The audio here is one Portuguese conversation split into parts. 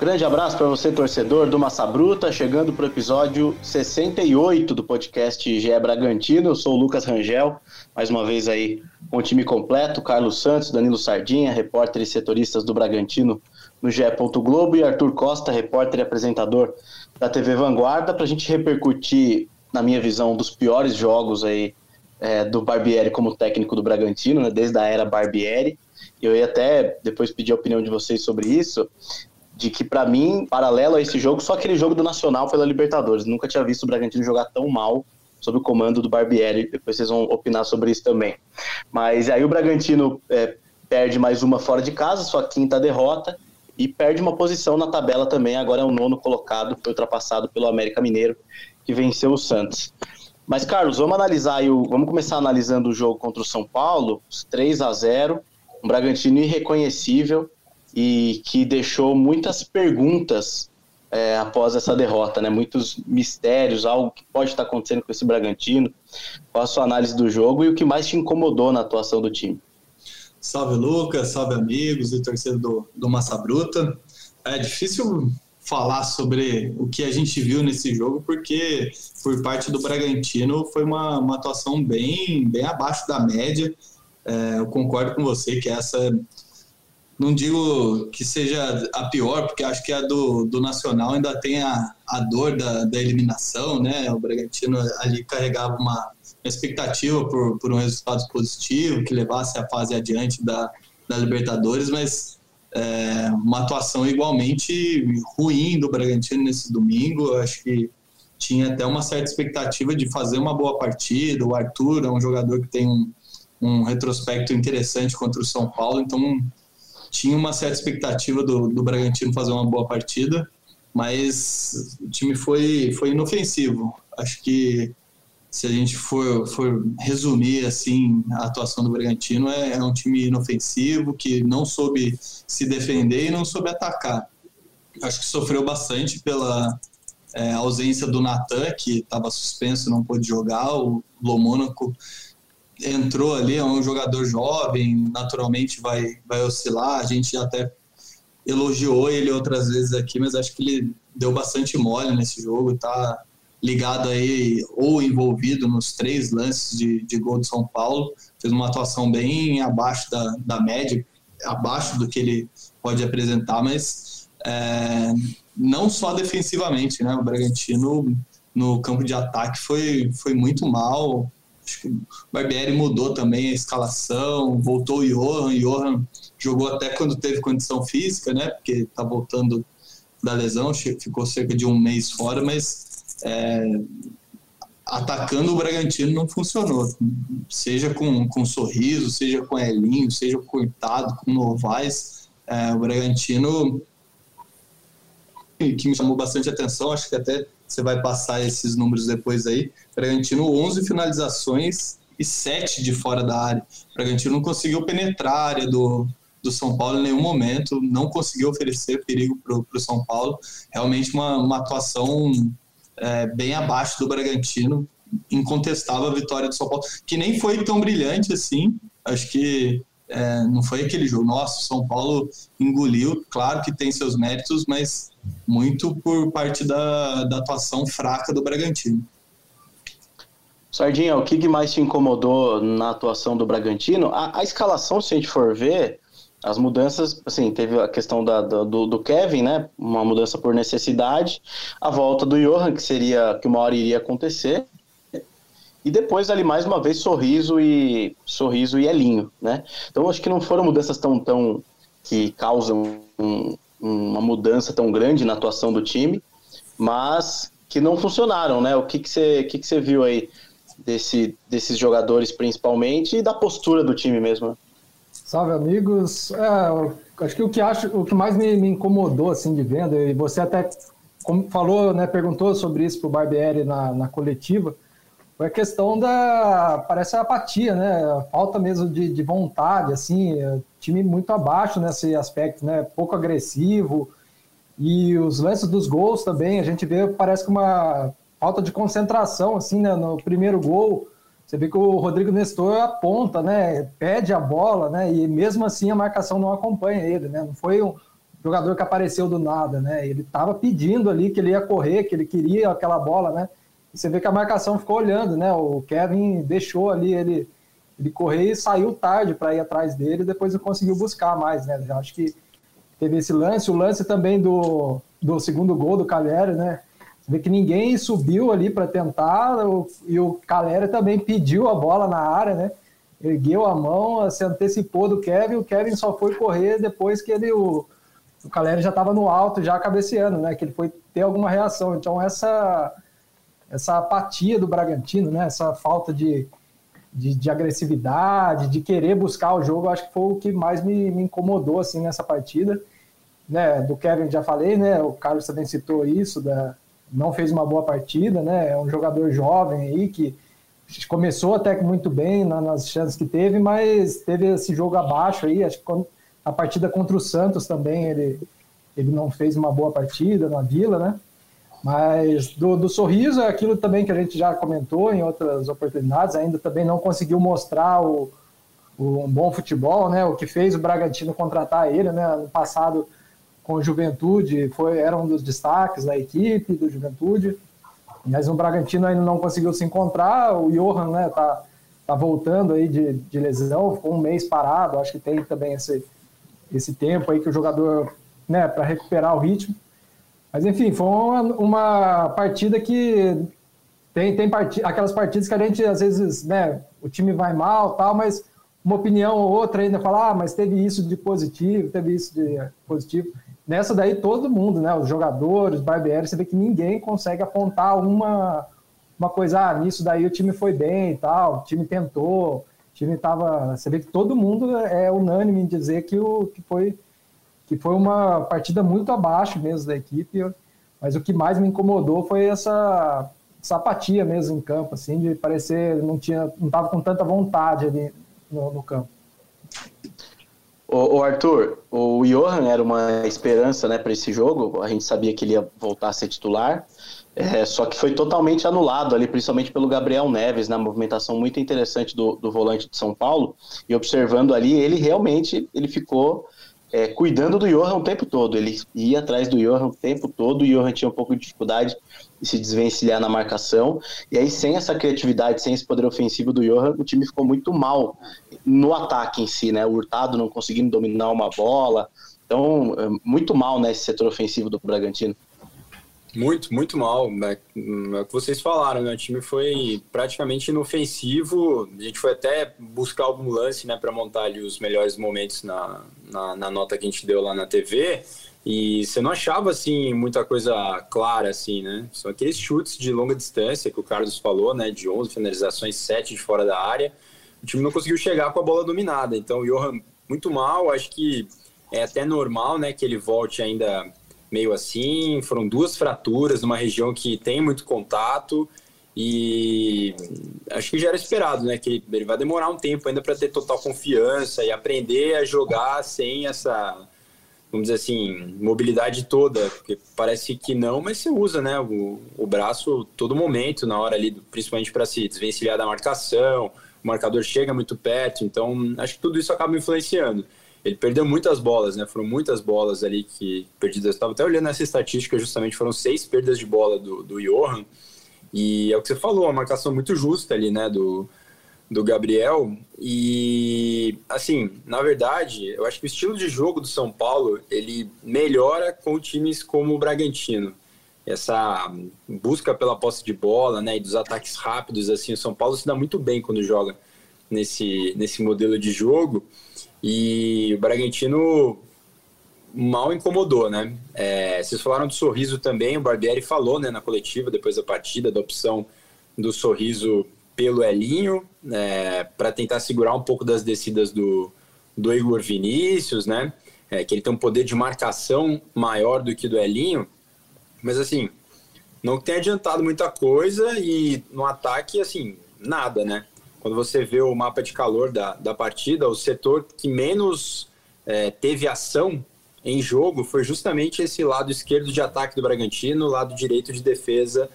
Grande abraço para você, torcedor do Massa Bruta, chegando para o episódio 68 do podcast GE Bragantino. Eu sou o Lucas Rangel, mais uma vez aí com o time completo: Carlos Santos, Danilo Sardinha, repórter e setoristas do Bragantino no GE. Globo, e Arthur Costa, repórter e apresentador da TV Vanguarda, para a gente repercutir, na minha visão, um dos piores jogos aí é, do Barbieri como técnico do Bragantino, né, desde a era Barbieri. Eu ia até depois pedir a opinião de vocês sobre isso de que, para mim, paralelo a esse jogo, só aquele jogo do Nacional pela Libertadores. Nunca tinha visto o Bragantino jogar tão mal sob o comando do Barbieri. Depois vocês vão opinar sobre isso também. Mas aí o Bragantino é, perde mais uma fora de casa, sua quinta derrota, e perde uma posição na tabela também. Agora é o nono colocado, foi ultrapassado pelo América Mineiro, que venceu o Santos. Mas, Carlos, vamos analisar o, vamos começar analisando o jogo contra o São Paulo, 3 a 0 um Bragantino irreconhecível, e que deixou muitas perguntas é, após essa derrota, né? Muitos mistérios, algo que pode estar acontecendo com esse Bragantino. Qual a sua análise do jogo e o que mais te incomodou na atuação do time? Salve Lucas, salve amigos e torcedor do, do Massa Bruta. É difícil falar sobre o que a gente viu nesse jogo, porque por parte do Bragantino foi uma, uma atuação bem, bem abaixo da média. É, eu concordo com você que essa não digo que seja a pior, porque acho que a do, do Nacional ainda tem a, a dor da, da eliminação, né? O Bragantino ali carregava uma, uma expectativa por, por um resultado positivo, que levasse a fase adiante da, da Libertadores, mas é, uma atuação igualmente ruim do Bragantino nesse domingo. Acho que tinha até uma certa expectativa de fazer uma boa partida. O Arthur é um jogador que tem um, um retrospecto interessante contra o São Paulo, então tinha uma certa expectativa do, do Bragantino fazer uma boa partida, mas o time foi, foi inofensivo. Acho que se a gente for, for resumir assim a atuação do Bragantino, é, é um time inofensivo que não soube se defender e não soube atacar. Acho que sofreu bastante pela é, ausência do Natan, que estava suspenso, não pôde jogar. O Lomônaco entrou ali, é um jogador jovem, naturalmente vai, vai oscilar. A gente até elogiou ele outras vezes aqui, mas acho que ele deu bastante mole nesse jogo, tá ligado aí ou envolvido nos três lances de, de gol de São Paulo. Fez uma atuação bem abaixo da, da média, abaixo do que ele pode apresentar, mas é, não só defensivamente, né? O Bragantino no campo de ataque foi, foi muito mal, Acho que o Barbieri mudou também a escalação, voltou o Johan. Johan jogou até quando teve condição física, né? Porque está voltando da lesão, ficou cerca de um mês fora, mas é, atacando o Bragantino não funcionou. Seja com, com sorriso, seja com Elinho, seja cortado, com Novaes. É, o Bragantino que me chamou bastante atenção, acho que até você vai passar esses números depois aí. Bragantino 11 finalizações e 7 de fora da área. Bragantino não conseguiu penetrar a área do, do São Paulo em nenhum momento, não conseguiu oferecer perigo para o São Paulo. Realmente uma, uma atuação é, bem abaixo do Bragantino, incontestável a vitória do São Paulo, que nem foi tão brilhante assim. Acho que é, não foi aquele jogo. Nossa, o São Paulo engoliu, claro que tem seus méritos, mas muito por parte da, da atuação fraca do Bragantino. Sardinha, o que mais te incomodou na atuação do Bragantino? A, a escalação, se a gente for ver, as mudanças, assim, teve a questão da, do, do, Kevin, né? Uma mudança por necessidade, a volta do Johan, que seria que uma hora iria acontecer, e depois ali mais uma vez sorriso e sorriso e Elinho, né? Então acho que não foram mudanças tão tão que causam um, uma mudança tão grande na atuação do time, mas que não funcionaram, né? O que que você que que você viu aí desse desses jogadores principalmente e da postura do time mesmo? Né? Salve amigos, é, acho que o que acho o que mais me, me incomodou assim de venda e você até falou, né? Perguntou sobre isso para o Barbieri na, na coletiva foi a questão da, parece a apatia, né? Falta mesmo de, de vontade, assim, time muito abaixo nesse aspecto, né? Pouco agressivo. E os lances dos gols também, a gente vê, parece que uma falta de concentração, assim, né? No primeiro gol, você vê que o Rodrigo Nestor aponta, né? Pede a bola, né? E mesmo assim a marcação não acompanha ele, né? Não foi um jogador que apareceu do nada, né? Ele estava pedindo ali que ele ia correr, que ele queria aquela bola, né? E você vê que a marcação ficou olhando, né? O Kevin deixou ali ele, ele correr e saiu tarde para ir atrás dele, depois não conseguiu buscar mais, né? Já acho que teve esse lance, o lance também do, do segundo gol do Calheri, né? Vê que ninguém subiu ali para tentar, e o Calera também pediu a bola na área, né? Ergueu a mão, se antecipou do Kevin, o Kevin só foi correr depois que ele, o, o Calera já estava no alto, já cabeceando, né? Que ele foi ter alguma reação. Então, essa, essa apatia do Bragantino, né? Essa falta de, de, de, agressividade, de querer buscar o jogo, acho que foi o que mais me, me incomodou assim nessa partida. Né, do Kevin já falei, né? O Carlos também citou isso da, não fez uma boa partida, né? É um jogador jovem aí que começou até muito bem nas chances que teve, mas teve esse jogo abaixo aí. Acho que a partida contra o Santos também ele, ele não fez uma boa partida na Vila, né? Mas do, do sorriso é aquilo também que a gente já comentou em outras oportunidades, ainda também não conseguiu mostrar o, o um bom futebol, né? O que fez o Bragantino contratar ele, né? No passado com o Juventude, foi, era um dos destaques da equipe do Juventude, mas o Bragantino ainda não conseguiu se encontrar, o Johan né, tá, tá voltando aí de, de lesão, ficou um mês parado, acho que tem também esse, esse tempo aí que o jogador, né, para recuperar o ritmo, mas enfim, foi uma, uma partida que tem, tem part... aquelas partidas que a gente às vezes, né, o time vai mal tal, mas uma opinião ou outra ainda fala, ah, mas teve isso de positivo, teve isso de positivo. Nessa daí, todo mundo, né? Os jogadores, os você vê que ninguém consegue apontar uma, uma coisa, ah, nisso daí o time foi bem e tal, o time tentou, o time estava. Você vê que todo mundo é unânime em dizer que, o, que, foi, que foi uma partida muito abaixo mesmo da equipe, mas o que mais me incomodou foi essa, essa apatia mesmo em campo, assim, de parecer não tinha, não estava com tanta vontade ali no, no campo. O, o, Arthur, o Johan era uma esperança né, para esse jogo. A gente sabia que ele ia voltar a ser titular. É, só que foi totalmente anulado ali, principalmente pelo Gabriel Neves, na movimentação muito interessante do, do volante de São Paulo. E observando ali, ele realmente ele ficou é, cuidando do Johan o tempo todo. Ele ia atrás do Johan o tempo todo. O Johan tinha um pouco de dificuldade de se desvencilhar na marcação. E aí, sem essa criatividade, sem esse poder ofensivo do Johan, o time ficou muito mal no ataque em si, né? O Hurtado não conseguindo dominar uma bola. Então, é, muito mal nesse né, setor ofensivo do Bragantino. Muito, muito mal. É, é o que vocês falaram, né? O time foi praticamente inofensivo. A gente foi até buscar algum lance, né, para montar ali os melhores momentos na, na, na, nota que a gente deu lá na TV. E você não achava, assim, muita coisa clara, assim, né? São aqueles chutes de longa distância que o Carlos falou, né? De 11 finalizações, 7 de fora da área. O time não conseguiu chegar com a bola dominada. Então, o Johan, muito mal. Acho que é até normal, né? Que ele volte ainda meio assim. Foram duas fraturas numa região que tem muito contato e acho que já era esperado, né? Que ele vai demorar um tempo ainda para ter total confiança e aprender a jogar sem essa, vamos dizer assim, mobilidade toda, porque parece que não, mas você usa, né? O, o braço todo momento na hora ali, principalmente para se desvencilhar da marcação. O marcador chega muito perto, então acho que tudo isso acaba influenciando ele perdeu muitas bolas, né? Foram muitas bolas ali que perdidas. Estava até olhando essa estatística, justamente foram seis perdas de bola do, do Johan. E é o que você falou, uma marcação muito justa ali, né? Do, do Gabriel. E, assim, na verdade, eu acho que o estilo de jogo do São Paulo ele melhora com times como o Bragantino. Essa busca pela posse de bola, né? E dos ataques rápidos, assim, o São Paulo se dá muito bem quando joga nesse, nesse modelo de jogo. E o Bragantino mal incomodou, né? É, vocês falaram do sorriso também, o Barbieri falou né, na coletiva depois da partida da opção do sorriso pelo Elinho, né, para tentar segurar um pouco das descidas do, do Igor Vinícius, né? É, que ele tem um poder de marcação maior do que do Elinho, mas assim, não tem adiantado muita coisa e no ataque, assim, nada, né? quando você vê o mapa de calor da, da partida, o setor que menos é, teve ação em jogo foi justamente esse lado esquerdo de ataque do Bragantino, lado direito de defesa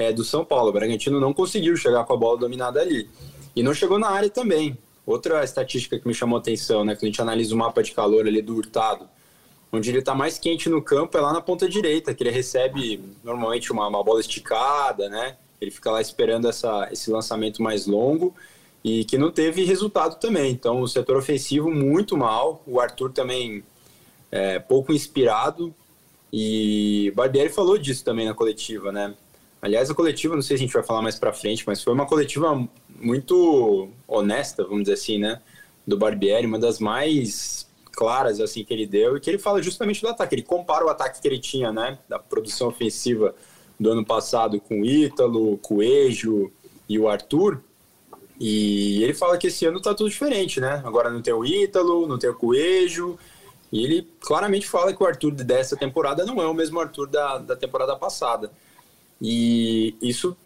é, do São Paulo. O Bragantino não conseguiu chegar com a bola dominada ali. E não chegou na área também. Outra estatística que me chamou a atenção, né? Quando a gente analisa o mapa de calor ali do Hurtado, onde ele está mais quente no campo é lá na ponta direita, que ele recebe normalmente uma, uma bola esticada, né? Ele fica lá esperando essa, esse lançamento mais longo e que não teve resultado também. Então, o setor ofensivo muito mal, o Arthur também é, pouco inspirado e Barbieri falou disso também na coletiva, né? Aliás, a coletiva, não sei se a gente vai falar mais para frente, mas foi uma coletiva muito honesta, vamos dizer assim, né? Do Barbieri, uma das mais claras assim que ele deu e que ele fala justamente do ataque. Ele compara o ataque que ele tinha, né, da produção ofensiva do ano passado com o Ítalo, com o Ejo e o Arthur. E ele fala que esse ano tá tudo diferente, né? Agora não tem o Ítalo, não tem o Coelho. E ele claramente fala que o Arthur dessa temporada não é o mesmo Arthur da, da temporada passada. E isso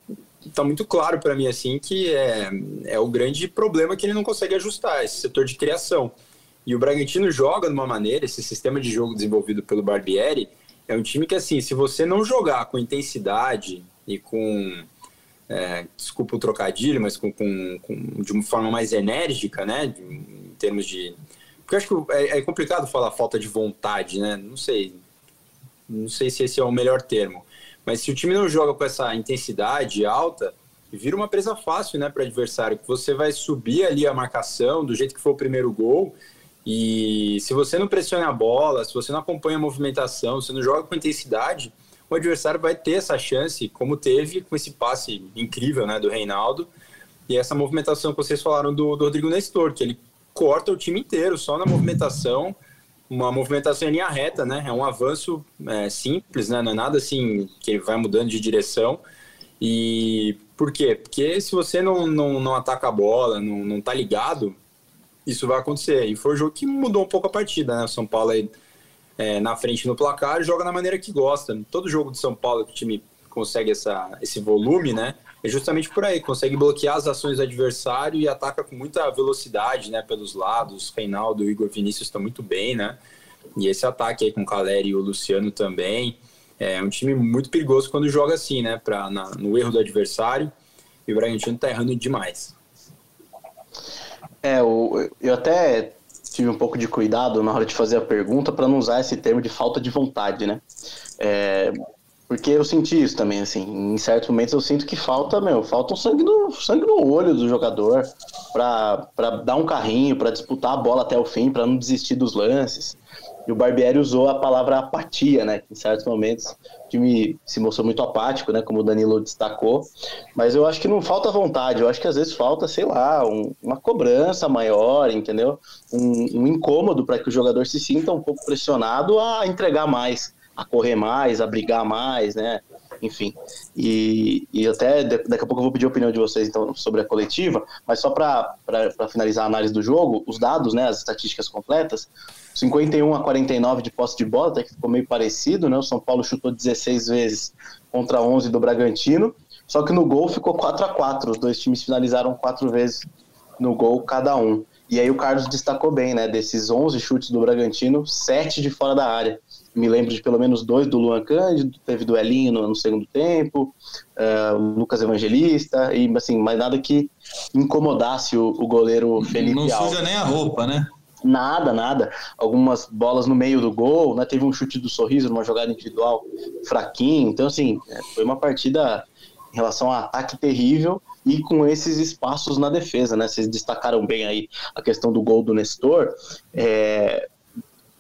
está muito claro para mim assim que é, é o grande problema que ele não consegue ajustar esse setor de criação. E o Bragantino joga de uma maneira, esse sistema de jogo desenvolvido pelo Barbieri, é um time que, assim, se você não jogar com intensidade e com. É, desculpa o trocadilho, mas com, com, com, de uma forma mais enérgica, né? De, em termos de. Porque eu acho que é, é, complicado falar falta de vontade, né? Não sei. Não sei se esse é o melhor termo. Mas se o time não joga com essa intensidade alta, vira uma presa fácil, né, para o adversário. Você vai subir ali a marcação do jeito que foi o primeiro gol e se você não pressiona a bola, se você não acompanha a movimentação, se não joga com intensidade, o adversário vai ter essa chance, como teve com esse passe incrível né, do Reinaldo. E essa movimentação que vocês falaram do, do Rodrigo Nestor, que ele corta o time inteiro só na movimentação, uma movimentação em linha reta, né? É um avanço é, simples, né? Não é nada assim que vai mudando de direção. E por quê? Porque se você não, não, não ataca a bola, não, não tá ligado, isso vai acontecer. E foi um jogo que mudou um pouco a partida, né? O São Paulo aí é, na frente no placar joga da maneira que gosta. Todo jogo de São Paulo que o time consegue essa, esse volume, né? É justamente por aí, consegue bloquear as ações do adversário e ataca com muita velocidade, né? Pelos lados. Reinaldo Igor Vinícius estão muito bem, né? E esse ataque aí com o Caleri e o Luciano também. É um time muito perigoso quando joga assim, né? Pra, na, no erro do adversário. E o Bragantino tá errando demais. É, eu, eu até tive um pouco de cuidado na hora de fazer a pergunta para não usar esse termo de falta de vontade, né? É, porque eu senti isso também, assim, em certos momentos eu sinto que falta, meu, falta um sangue no, sangue no olho do jogador para dar um carrinho, para disputar a bola até o fim, para não desistir dos lances. E o Barbieri usou a palavra apatia, né? Que em certos momentos o time se mostrou muito apático, né? Como o Danilo destacou. Mas eu acho que não falta vontade, eu acho que às vezes falta, sei lá, um, uma cobrança maior, entendeu? Um, um incômodo para que o jogador se sinta um pouco pressionado a entregar mais, a correr mais, a brigar mais, né? enfim. E, e até daqui a pouco eu vou pedir a opinião de vocês então sobre a coletiva, mas só para finalizar a análise do jogo, os dados, né, as estatísticas completas, 51 a 49 de posse de bola, até que ficou meio parecido, né? O São Paulo chutou 16 vezes contra 11 do Bragantino, só que no gol ficou 4 a 4 os dois times finalizaram quatro vezes no gol cada um. E aí o Carlos destacou bem, né? Desses 11 chutes do Bragantino, 7 de fora da área me lembro de pelo menos dois do Luan Cândido, teve do Elinho no, no segundo tempo, uh, o Lucas Evangelista, e assim, mais nada que incomodasse o, o goleiro Felipe Não Alves. suja nem a roupa, né? Nada, nada. Algumas bolas no meio do gol, né? Teve um chute do sorriso numa jogada individual fraquinho. Então, assim, é, foi uma partida em relação a ataque terrível e com esses espaços na defesa, né? Vocês destacaram bem aí a questão do gol do Nestor. É,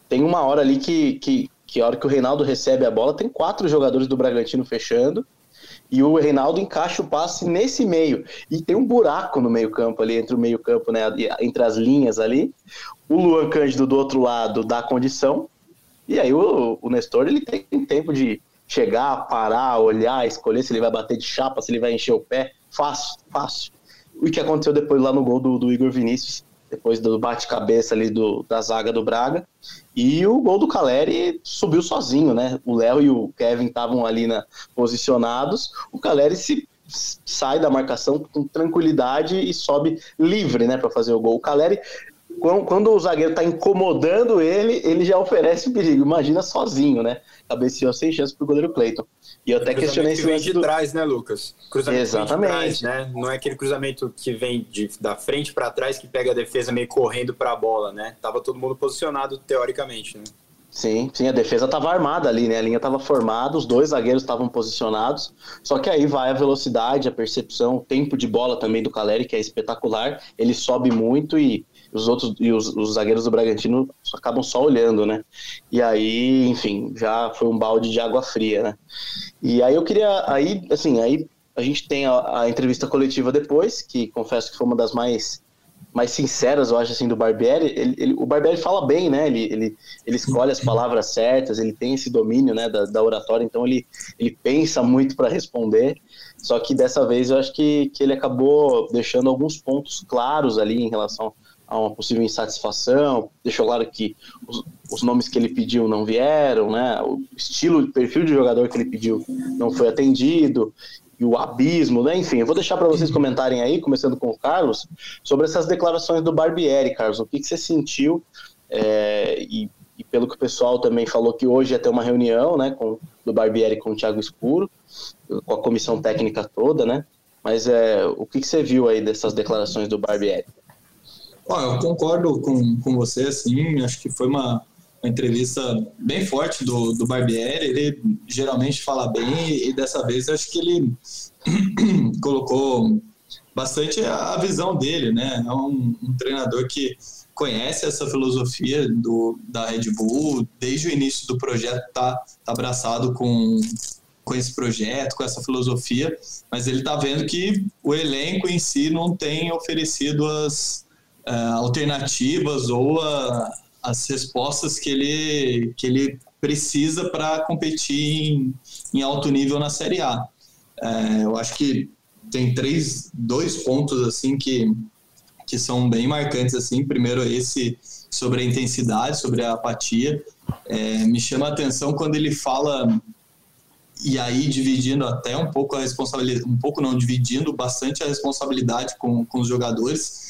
tem uma hora ali que, que, que a hora que o Reinaldo recebe a bola, tem quatro jogadores do Bragantino fechando, e o Reinaldo encaixa o passe nesse meio. E tem um buraco no meio-campo ali, entre o meio-campo, né, entre as linhas ali. O Luan Cândido do outro lado dá condição. E aí o, o Nestor ele tem tempo de chegar, parar, olhar, escolher se ele vai bater de chapa, se ele vai encher o pé. Fácil, fácil. O que aconteceu depois lá no gol do, do Igor Vinícius, depois do bate-cabeça ali do, da zaga do Braga. E o gol do Caleri subiu sozinho, né? O Léo e o Kevin estavam ali na, posicionados. O Caleri se sai da marcação com tranquilidade e sobe livre, né, para fazer o gol. O Caleri quando o zagueiro está incomodando ele, ele já oferece perigo. Imagina sozinho, né? Cabeceou sem chance pro goleiro Cleiton. E eu até questionei que vem de do... trás, né, Lucas? Cruzamento Exatamente. Trás, né? Não é aquele cruzamento que vem de, da frente para trás que pega a defesa meio correndo para a bola, né? Tava todo mundo posicionado teoricamente, né? Sim, sim, a defesa estava armada ali, né? A linha estava formada, os dois zagueiros estavam posicionados. Só que aí vai a velocidade, a percepção, o tempo de bola também do Caleri, que é espetacular. Ele sobe muito e os outros e os, os, zagueiros do Bragantino acabam só olhando, né? E aí, enfim, já foi um balde de água fria, né? E aí eu queria, aí, assim, aí a gente tem a, a entrevista coletiva depois, que confesso que foi uma das mais mais sinceras, eu acho, assim, do Barbieri, ele, ele, o Barbieri fala bem, né? Ele, ele, ele escolhe as palavras certas, ele tem esse domínio, né, da, da oratória, então ele, ele pensa muito para responder. Só que dessa vez eu acho que, que ele acabou deixando alguns pontos claros ali em relação a uma possível insatisfação, deixou claro que os, os, nomes que ele pediu não vieram, né? O estilo, o perfil de jogador que ele pediu não foi atendido e o abismo, né? Enfim, eu vou deixar para vocês comentarem aí, começando com o Carlos, sobre essas declarações do Barbieri, Carlos. O que, que você sentiu? É, e, e, pelo que o pessoal também falou que hoje ia ter uma reunião, né, com, do Barbieri com o Thiago Escuro, com a comissão técnica toda, né? Mas é, o que, que você viu aí dessas declarações do Barbieri? Eu concordo com, com você, assim, acho que foi uma, uma entrevista bem forte do, do Barbieri, ele geralmente fala bem e dessa vez acho que ele colocou bastante a visão dele, né? É um, um, treinador que conhece essa filosofia do, da Red Bull, desde o início do projeto tá, tá abraçado com, com esse projeto, com essa filosofia, mas ele tá vendo que o elenco em si não tem oferecido as, uh, alternativas ou a, as respostas que ele, que ele precisa para competir em, em, alto nível na Série A. Uh, eu acho que tem três, dois pontos assim que, que são bem marcantes assim. Primeiro esse sobre a intensidade, sobre a apatia. É, me chama a atenção quando ele fala e aí dividindo até um pouco a responsabilidade, um pouco não dividindo bastante a responsabilidade com, com os jogadores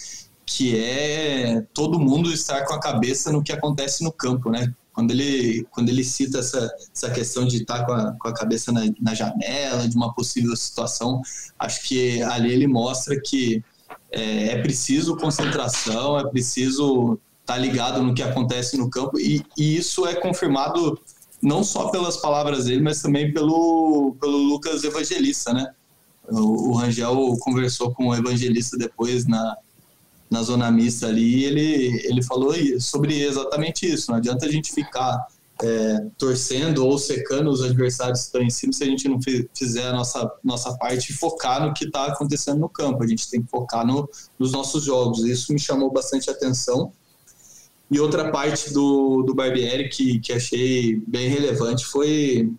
que é todo mundo estar com a cabeça no que acontece no campo, né? Quando ele, quando ele cita essa, essa questão de estar com a, com a cabeça na, na janela, de uma possível situação, acho que ali ele mostra que é, é preciso concentração, é preciso estar ligado no que acontece no campo, e, e isso é confirmado não só pelas palavras dele, mas também pelo, pelo Lucas Evangelista, né? O, o Rangel conversou com o Evangelista depois na, na zona mista ali, ele, ele falou sobre exatamente isso. Não adianta a gente ficar é, torcendo ou secando os adversários que estão em cima se a gente não fizer a nossa, nossa parte e focar no que está acontecendo no campo. A gente tem que focar no, nos nossos jogos. Isso me chamou bastante atenção. E outra parte do, do Barbieri que, que achei bem relevante foi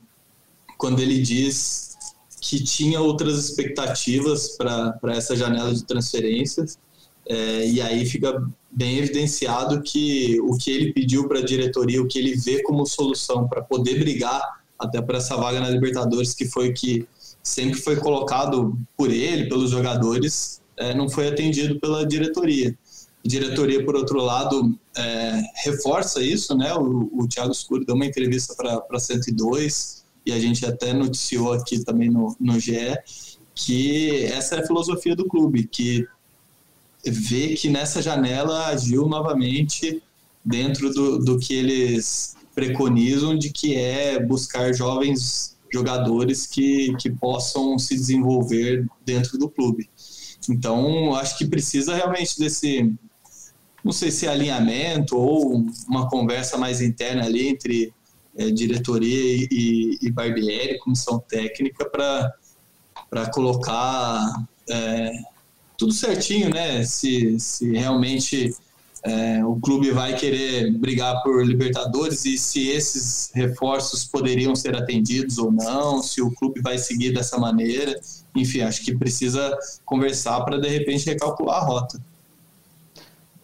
quando ele diz que tinha outras expectativas para essa janela de transferências é, e aí fica bem evidenciado que o que ele pediu para a diretoria, o que ele vê como solução para poder brigar até para essa vaga na Libertadores, que foi que sempre foi colocado por ele, pelos jogadores, é, não foi atendido pela diretoria. A diretoria, por outro lado, é, reforça isso, né? O, o Thiago Escuro deu uma entrevista para 102 e a gente até noticiou aqui também no, no GE que essa é a filosofia do clube, que vê que nessa janela agiu novamente dentro do, do que eles preconizam de que é buscar jovens jogadores que, que possam se desenvolver dentro do clube. Então, acho que precisa realmente desse, não sei se é alinhamento ou uma conversa mais interna ali entre é, diretoria e, e Barbieri, comissão técnica, para colocar é, tudo certinho, né? Se, se realmente é, o clube vai querer brigar por Libertadores e se esses reforços poderiam ser atendidos ou não, se o clube vai seguir dessa maneira. Enfim, acho que precisa conversar para de repente recalcular a rota.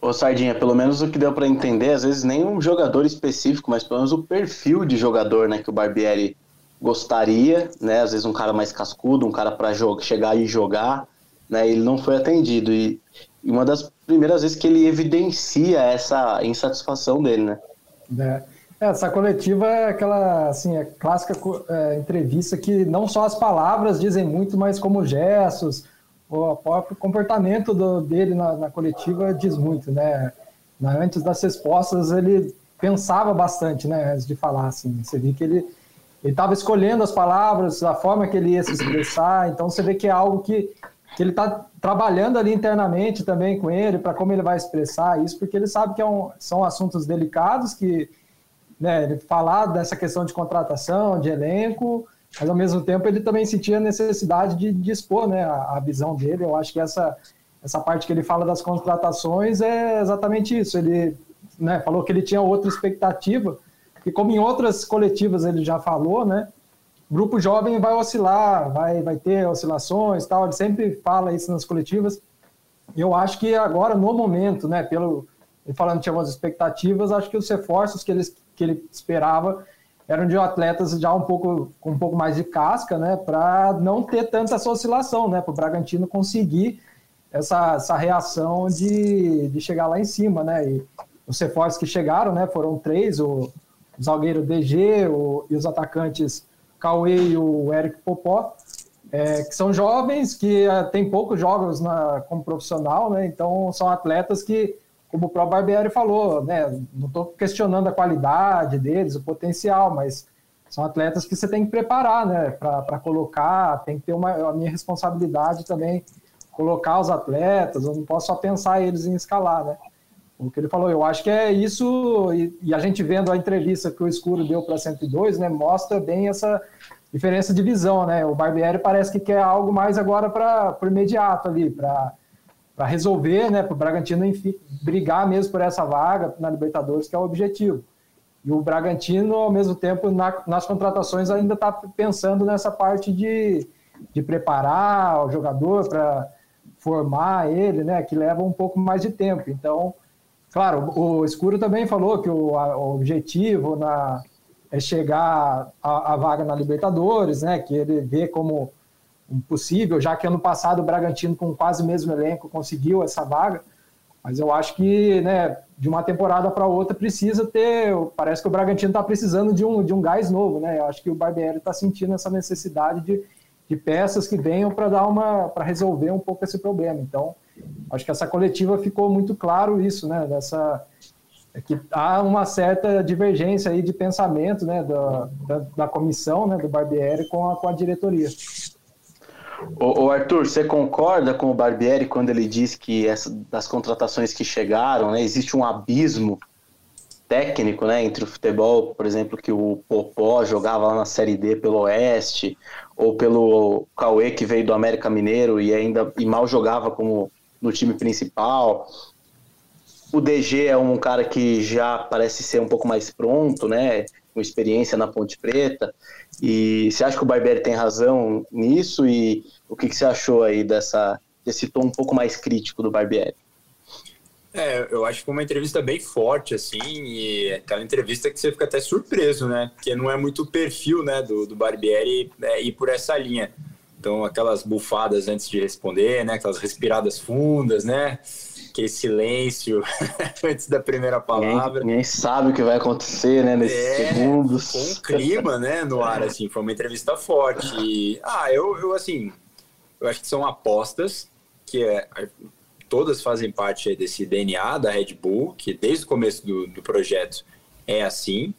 Ô Sardinha, pelo menos o que deu para entender, às vezes nem um jogador específico, mas pelo menos o perfil de jogador, né, que o Barbieri gostaria, né, às vezes um cara mais cascudo, um cara para chegar e jogar, né? Ele não foi atendido e, uma das primeiras vezes que ele evidencia essa insatisfação dele, né? É. Essa coletiva é aquela assim, é clássica é, entrevista que não só as palavras dizem muito, mas como gestos, o próprio comportamento do, dele na, na, coletiva diz muito, né? Antes das respostas, ele pensava bastante, né? Antes de falar, assim. Você vê que ele estava escolhendo as palavras, a forma que ele ia se expressar. Então, você vê que é algo que, que ele está trabalhando ali internamente também com ele, para como ele vai expressar isso, porque ele sabe que é um, são assuntos delicados que né, ele falar dessa questão de contratação, de elenco, mas ao mesmo tempo ele também sentia a necessidade de, de expor né, a, a, visão dele. Eu acho que essa, essa parte que ele fala das contratações é exatamente isso. Ele né, falou que ele tinha outra expectativa, e como em outras coletivas ele já falou, né, grupo jovem vai oscilar, vai, vai ter oscilações tal, ele sempre fala isso nas coletivas. Eu acho que agora, no momento, né, pelo, ele falando tinha algumas expectativas, acho que os reforços que eles que ele esperava eram de atletas já um pouco com um pouco mais de casca, né, para não ter tanta essa oscilação, né, para o Bragantino conseguir essa, essa reação de, de chegar lá em cima, né, e os reforços que chegaram, né, foram três, o, o Zalgueiro DG o, e os atacantes Cauê e o Eric Popó, é, que são jovens, que uh, têm poucos jogos na, como profissional, né, então são atletas que como o próprio Barbieri falou, né? Não estou questionando a qualidade deles, o potencial, mas são atletas que você tem que preparar, né? Para colocar, tem que ter uma a minha responsabilidade também colocar os atletas. Eu não posso só pensar eles em escalar, né? O que ele falou, eu acho que é isso e, e a gente vendo a entrevista que o Escuro deu para 102, né? Mostra bem essa diferença de visão, né? O Barbieri parece que quer algo mais agora para o imediato ali, para resolver, né, para o Bragantino enfim, brigar mesmo por essa vaga na Libertadores, que é o objetivo. E o Bragantino, ao mesmo tempo, na, nas contratações, ainda está pensando nessa parte de, de preparar o jogador para formar ele, né, que leva um pouco mais de tempo. Então, claro, o Escuro também falou que o, a, o objetivo na, é chegar à vaga na Libertadores, né, que ele vê como impossível, já que ano passado o Bragantino, com quase o mesmo elenco, conseguiu essa vaga. Mas eu acho que, né, de uma temporada para outra precisa ter. Parece que o Bragantino está precisando de um, de um gás novo, né? Eu acho que o Barbieri está sentindo essa necessidade de, de peças que venham para dar uma para resolver um pouco esse problema. Então, acho que essa coletiva ficou muito claro isso, né? Dessa é que há uma certa divergência aí de pensamento, né, da, da, da comissão, né, do Barbieri com a, com a diretoria. O, Arthur, você concorda com o Barbieri quando ele diz que essa, das contratações que chegaram, né, existe um abismo técnico, né, entre o futebol, por exemplo, que o Popó jogava lá na Série D pelo Oeste, ou pelo Cauê que veio do América Mineiro e ainda e mal jogava como no time principal. O DG é um cara que já parece ser um pouco mais pronto, né, com experiência na Ponte Preta. E você acha que o Barbieri tem razão nisso? E o que, que você achou aí dessa, desse tom um pouco mais crítico do Barbieri? É, eu acho que foi uma entrevista bem forte, assim, e aquela entrevista que você fica até surpreso, né? Porque não é muito o perfil, né, do, do Barbieri é, ir por essa linha. Então, aquelas bufadas antes de responder, né? Aquelas respiradas fundas, né? aquele silêncio antes da primeira palavra. Ninguém, ninguém, sabe o que vai acontecer, né, nesses é, segundos. Com um clima, né, no ar, assim, foi uma entrevista forte. E, ah, eu, eu, assim, eu acho que são apostas que é, todas fazem parte desse DNA da Red Bull, que desde o começo do, do projeto é assim,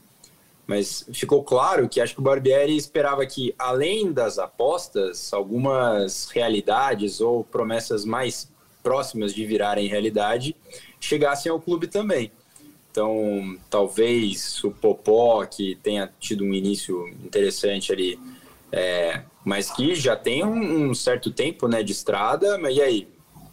mas ficou claro que acho que o Barbieri esperava que, além das apostas, algumas realidades ou promessas mais próximas de virarem realidade chegassem ao clube também. Então, talvez o Popó, que tenha tido um início interessante ali, é, mas que já tem um, um, certo tempo né, de estrada, mas e aí?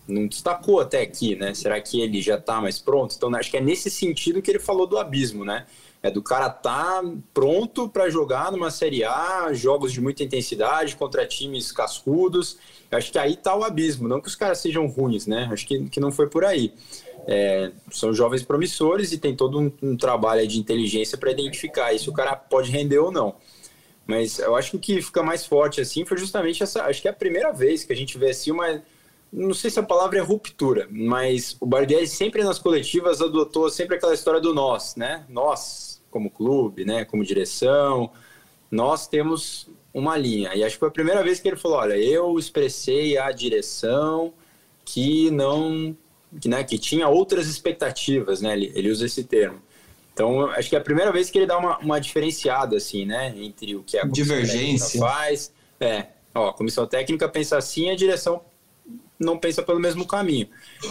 Não destacou até aqui, né? Será que ele já está mais pronto? Então, acho que é nesse sentido que ele falou do abismo, né? É do cara tá pronto para jogar numa Série A, jogos de muita intensidade contra times cascudos Acho que aí está o abismo, não que os caras sejam ruins, né? Acho que, que não foi por aí. É, são jovens promissores e tem todo um, um trabalho de inteligência para identificar se o cara pode render ou não. Mas eu acho que o que fica mais forte assim foi justamente essa. Acho que é a primeira vez que a gente vê assim uma, não sei se a palavra é ruptura, mas o Barbieri sempre nas coletivas adotou sempre aquela história do nós, né? Nós, como clube, né? Como direção, nós temos uma linha. E acho que foi a primeira vez que ele falou: olha, eu expressei a direção que não. Que, né, que tinha outras expectativas, né? Ele, ele usa esse termo. Então, acho que é a primeira vez que ele dá uma, uma diferenciada, assim, né? Entre o que a Divergência. faz. É, ó, a comissão técnica pensa assim, a direção não pensa pelo mesmo caminho.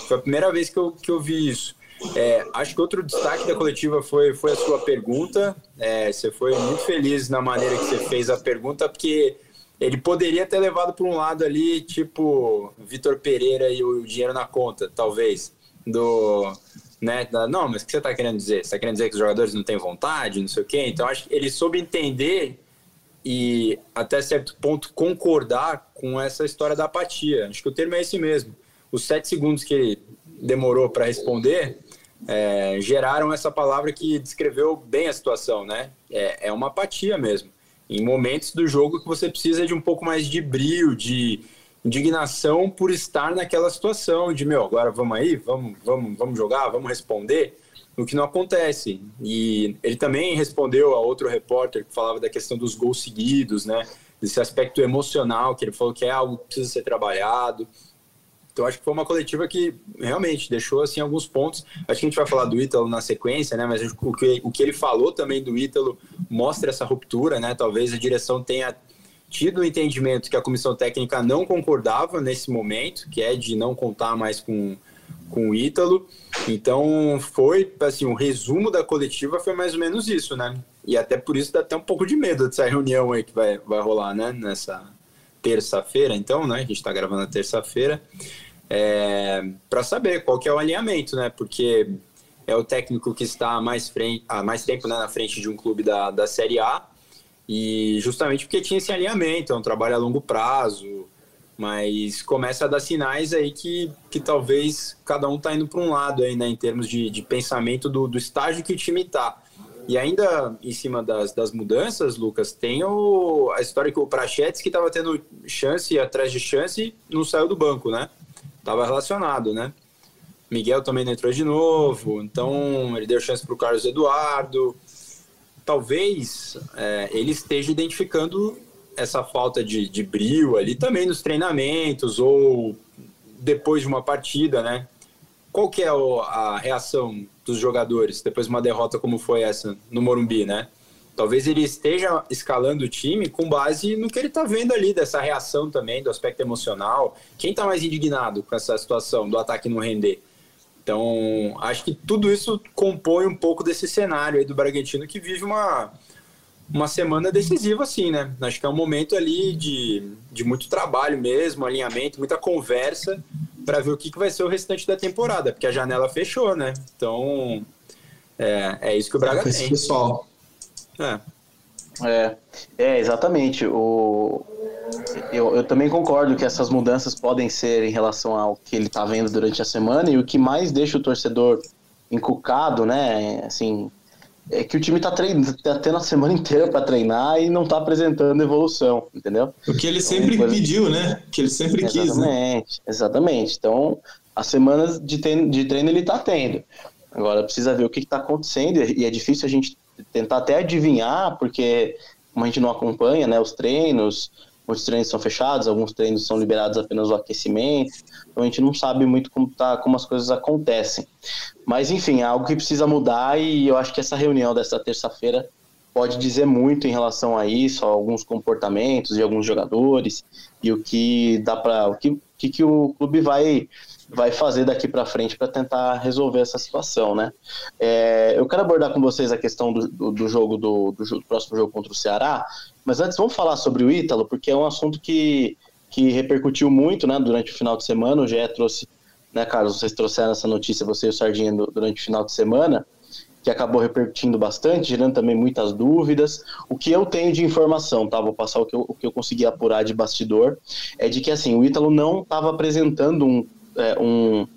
Foi a primeira vez que eu, que eu vi isso. É, acho que outro destaque da coletiva foi, foi a sua pergunta. É, você foi muito feliz na maneira que você fez a pergunta, porque ele poderia ter levado para um lado ali, tipo Vitor Pereira e o dinheiro na conta, talvez. Do, né, da, não, mas o que você está querendo dizer? Você está querendo dizer que os jogadores não têm vontade, não sei o quê? Então, acho que ele soube entender e, até certo ponto, concordar com essa história da apatia. Acho que o termo é esse mesmo. Os sete segundos que ele demorou para responder é, geraram essa palavra que descreveu bem a situação, né? É, é uma apatia mesmo. Em momentos do jogo que você precisa de um pouco mais de brilho, de indignação por estar naquela situação de meu, agora vamos aí, vamos, vamos, vamos jogar, vamos responder, o que não acontece. E ele também respondeu a outro repórter que falava da questão dos gols seguidos, né? Desse aspecto emocional, que ele falou que é algo que precisa ser trabalhado. Então acho que foi uma coletiva que realmente deixou assim alguns pontos. Acho que a gente vai falar do Ítalo na sequência, né? Mas o que, o que ele falou também do Ítalo mostra essa ruptura, né? Talvez a direção tenha tido o entendimento que a comissão técnica não concordava nesse momento, que é de não contar mais com, com o Ítalo. Então foi, assim, o resumo da coletiva foi mais ou menos isso, né? E até por isso dá até um pouco de medo dessa reunião aí que vai, vai rolar, né? Nessa terça-feira, então, né? A gente está gravando na terça-feira. É, para saber qual que é o alinhamento, né? Porque é o técnico que está mais, frente, há mais tempo né, na frente de um clube da, da Série A e justamente porque tinha esse alinhamento, é um trabalho a longo prazo, mas começa a dar sinais aí que, que talvez cada um está indo para um lado aí, né, em termos de, de pensamento do, do estágio que o time está. E ainda em cima das, das mudanças, Lucas, tem o, a história que o Prachetes, que estava tendo chance atrás de chance, não saiu do banco, né? Estava relacionado, né? Miguel também não entrou de novo, então ele deu chance para o Carlos Eduardo talvez é, ele esteja identificando essa falta de, de brilho ali também nos treinamentos ou depois de uma partida, né? Qual que é a reação dos jogadores depois de uma derrota como foi essa no Morumbi, né? Talvez ele esteja escalando o time com base no que ele está vendo ali, dessa reação também, do aspecto emocional. Quem está mais indignado com essa situação do ataque não render? Então, acho que tudo isso compõe um pouco desse cenário aí do Bragantino que vive uma, uma semana decisiva, assim, né? Acho que é um momento ali de, de muito trabalho mesmo, alinhamento, muita conversa para ver o que, que vai ser o restante da temporada, porque a janela fechou, né? Então, é, é isso que o Braga tem. Pessoal. É. É, é exatamente. O, eu, eu também concordo que essas mudanças podem ser em relação ao que ele está vendo durante a semana e o que mais deixa o torcedor encucado, né? Assim, é que o time está treinando, tá tendo a semana inteira para treinar e não está apresentando evolução, entendeu? O que ele então, sempre coisa... pediu, né? O que ele sempre exatamente, quis, né? Exatamente. Então, as semanas de treino, de treino ele está tendo. Agora precisa ver o que está acontecendo e é difícil a gente tentar até adivinhar, porque como a gente não acompanha né, os treinos, muitos treinos são fechados, alguns treinos são liberados apenas o aquecimento, então a gente não sabe muito como, tá, como as coisas acontecem. Mas, enfim, é algo que precisa mudar e eu acho que essa reunião dessa terça-feira pode dizer muito em relação a isso, a alguns comportamentos de alguns jogadores e o que dá para o que, que, que o clube vai vai fazer daqui para frente para tentar resolver essa situação, né? É, eu quero abordar com vocês a questão do, do, do jogo do, do, próximo jogo contra o Ceará, mas antes vamos falar sobre o Ítalo, porque é um assunto que, que repercutiu muito, né, durante o final de semana. O GE trouxe, né, Carlos, vocês trouxeram essa notícia, você e o Sardinha, durante o final de semana, que acabou repercutindo bastante, gerando também muitas dúvidas. O que eu tenho de informação, tá? Vou passar o que eu, o que eu consegui apurar de bastidor, é de que assim, o Ítalo não estava apresentando um é, um,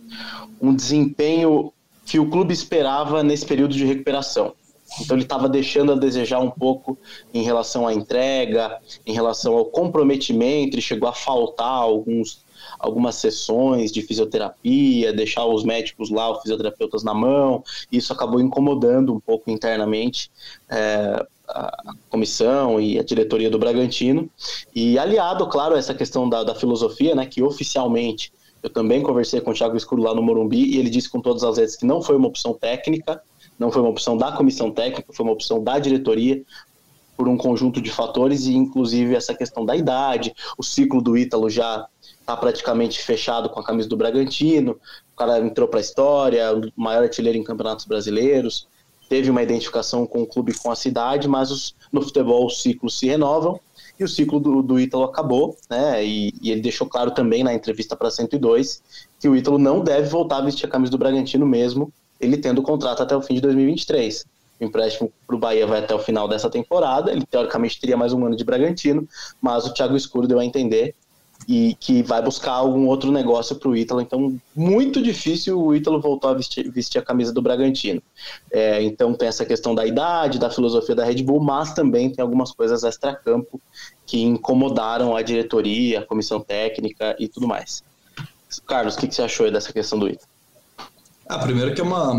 um desempenho que o clube esperava nesse período de recuperação. Então ele estava deixando a desejar um pouco em relação à entrega, em relação ao comprometimento, ele chegou a faltar alguns, algumas sessões de fisioterapia, deixar os médicos lá, os fisioterapeutas na mão. Isso acabou incomodando um pouco internamente é, a comissão e a diretoria do Bragantino. E aliado, claro, a essa questão da, da filosofia, né, que oficialmente eu também conversei com o Thiago Escuro lá no Morumbi e ele disse com todas as letras que não foi uma opção técnica, não foi uma opção da comissão técnica, foi uma opção da diretoria por um conjunto de fatores e inclusive essa questão da idade, o ciclo do Ítalo já está praticamente fechado com a camisa do Bragantino, o cara entrou para a história, o maior artilheiro em campeonatos brasileiros, teve uma identificação com o clube, com a cidade, mas os, no futebol os ciclos se renovam e o ciclo do, do Ítalo acabou, né? E, e, ele deixou claro também na entrevista para 102 que o Ítalo não deve voltar a vestir a camisa do Bragantino mesmo, ele tendo o contrato até o fim de 2023. O empréstimo para o Bahia vai até o final dessa temporada, ele teoricamente teria mais um ano de Bragantino, mas o Thiago Escuro deu a entender e que vai buscar algum outro negócio para o Ítalo. Então, muito difícil o Ítalo voltar a vestir, vestir a camisa do Bragantino. É, então, tem essa questão da idade, da filosofia da Red Bull, mas também tem algumas coisas extra-campo que incomodaram a diretoria, a comissão técnica e tudo mais. Carlos, o que, que você achou dessa questão do Ítalo? Ah, primeiro que é uma,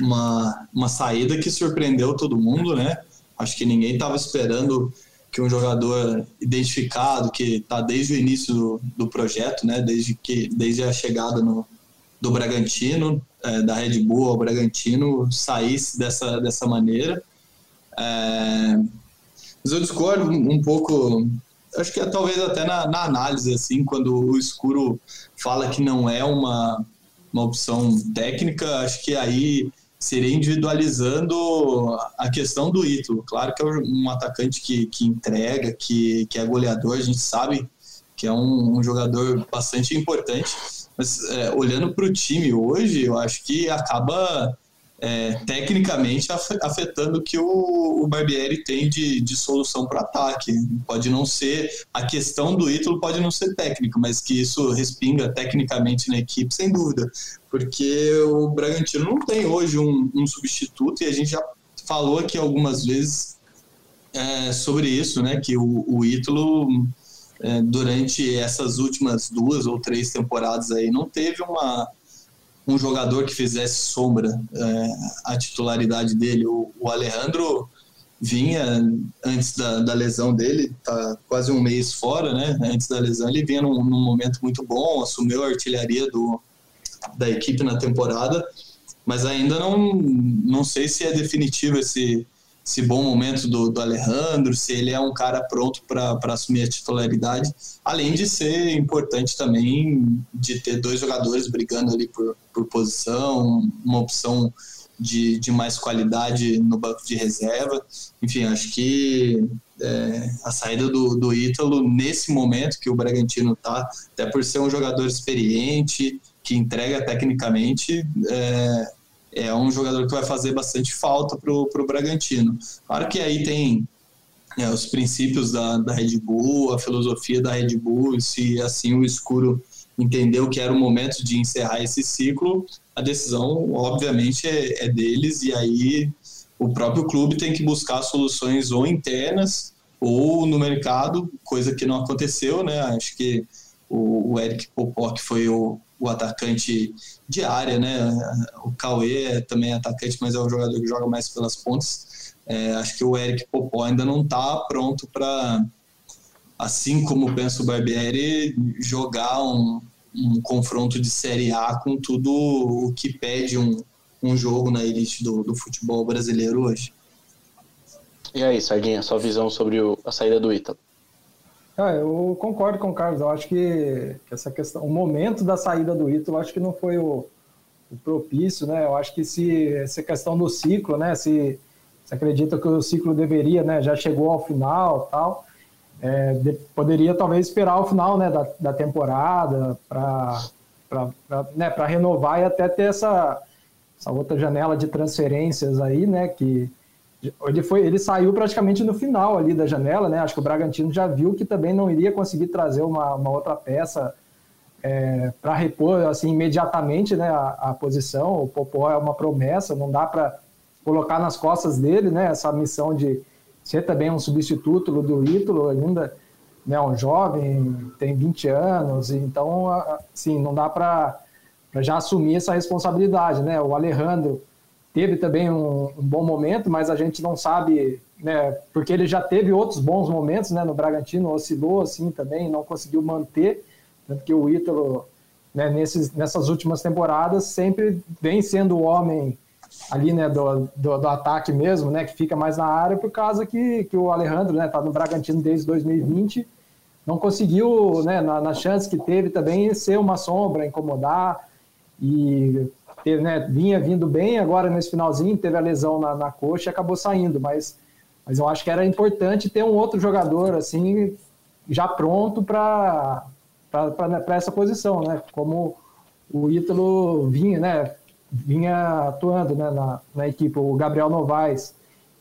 uma, uma saída que surpreendeu todo mundo, né? Acho que ninguém estava esperando que um jogador identificado, que está desde o início do, do, projeto, né, desde, que, desde a chegada no, do Bragantino, é, da Red Bull ao Bragantino, saísse dessa, dessa maneira. É, mas eu discordo um pouco, acho que é, talvez até na, na, análise, assim, quando o Escuro fala que não é uma, uma opção técnica, acho que aí seria individualizando a questão do Ítalo. Claro que é um atacante que, que entrega, que, que é goleador, a gente sabe que é um, um jogador bastante importante, mas é, olhando para o time hoje, eu acho que acaba é, tecnicamente afetando o que o, o Barbieri tem de, de solução para ataque. Pode não ser, a questão do Ítalo pode não ser técnica, mas que isso respinga tecnicamente na equipe, sem dúvida. Porque o Bragantino não tem hoje um, um substituto e a gente já falou aqui algumas vezes é, sobre isso, né? Que o, o Ítalo, é, durante essas últimas duas ou três temporadas aí, não teve uma um jogador que fizesse sombra é, a titularidade dele. O, o Alejandro vinha antes da, da, lesão dele, tá quase um mês fora, né? Antes da lesão, ele vinha num, num, momento muito bom, assumiu a artilharia do, da equipe na temporada, mas ainda não, não sei se é definitivo esse, esse bom momento do, do Alejandro, se ele é um cara pronto para assumir a titularidade, além de ser importante também de ter dois jogadores brigando ali por, por posição, uma opção de, de mais qualidade no banco de reserva. Enfim, acho que é, a saída do, do Ítalo nesse momento que o Bragantino está, até por ser um jogador experiente, que entrega tecnicamente, é, é um jogador que vai fazer bastante falta para o Bragantino. Claro que aí tem é, os princípios da, da Red Bull, a filosofia da Red Bull, se assim o escuro entendeu que era o momento de encerrar esse ciclo, a decisão, obviamente, é, é deles, e aí o próprio clube tem que buscar soluções ou internas ou no mercado, coisa que não aconteceu, né? Acho que o, o Eric Popó, que foi o, o atacante de área, né? O Cauê é também atacante, mas é um jogador que joga mais pelas pontas. É, acho que o Eric Popó ainda não está pronto para, assim como pensa o Barbieri, jogar um, um confronto de Série A com tudo o que pede um, um jogo na elite do, do futebol brasileiro hoje. E aí, Sardinha, sua visão sobre o, a saída do Ítalo? Ah, eu concordo com o Carlos. Eu acho que, essa questão, o momento da saída do Ítalo, acho que não foi o, o, propício, né? Eu acho que se essa questão do ciclo, né? Se, se acredita que o ciclo deveria, né? Já chegou ao final, tal. É, de, poderia talvez esperar o final, né? Da, da temporada para né, renovar e até ter essa, essa outra janela de transferências aí, né? Que ele, foi, ele saiu praticamente no final ali da janela, né? Acho que o Bragantino já viu que também não iria conseguir trazer uma, uma outra peça é, para repor assim imediatamente né, a, a, posição. O Popó é uma promessa, não dá para colocar nas costas dele né, essa missão de ser também um substituto do Ítalo ainda. né, um jovem, tem 20 anos, então, assim, não dá para já assumir essa responsabilidade, né? O Alejandro teve também um, um, bom momento, mas a gente não sabe, né, porque ele já teve outros bons momentos, né, no Bragantino, oscilou assim também, não conseguiu manter, tanto que o Ítalo, né, nesses, nessas últimas temporadas, sempre vem sendo o homem ali, né, do, do, do, ataque mesmo, né, que fica mais na área, por causa que, que o Alejandro, né, tá no Bragantino desde 2020, não conseguiu, né, na, na chance que teve também, ser uma sombra, incomodar, e teve, né, vinha vindo bem, agora nesse finalzinho teve a lesão na, na coxa e acabou saindo, mas, mas eu acho que era importante ter um outro jogador assim já pronto para essa posição, né? Como o Ítalo vinha, né? Vinha atuando né, na, na equipe, o Gabriel Novaes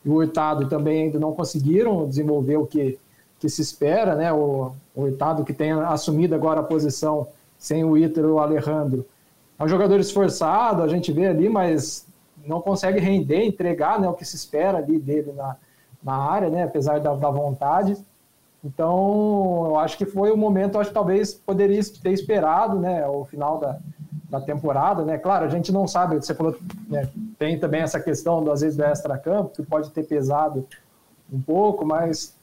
e o Hurtado também ainda não conseguiram desenvolver o que, que se espera, né? O, o Hurtado que tem assumido agora a posição sem o Ítalo e o Alejandro é um jogador esforçado, a gente vê ali, mas não consegue render, entregar né, o que se espera ali dele na, na área, né, apesar da, da vontade. Então, eu acho que foi o momento, acho que talvez poderia ter esperado, né, o final da, da temporada, né? Claro, a gente não sabe, você falou, né, tem também essa questão, às vezes, do extra-campo, que pode ter pesado um pouco, mas,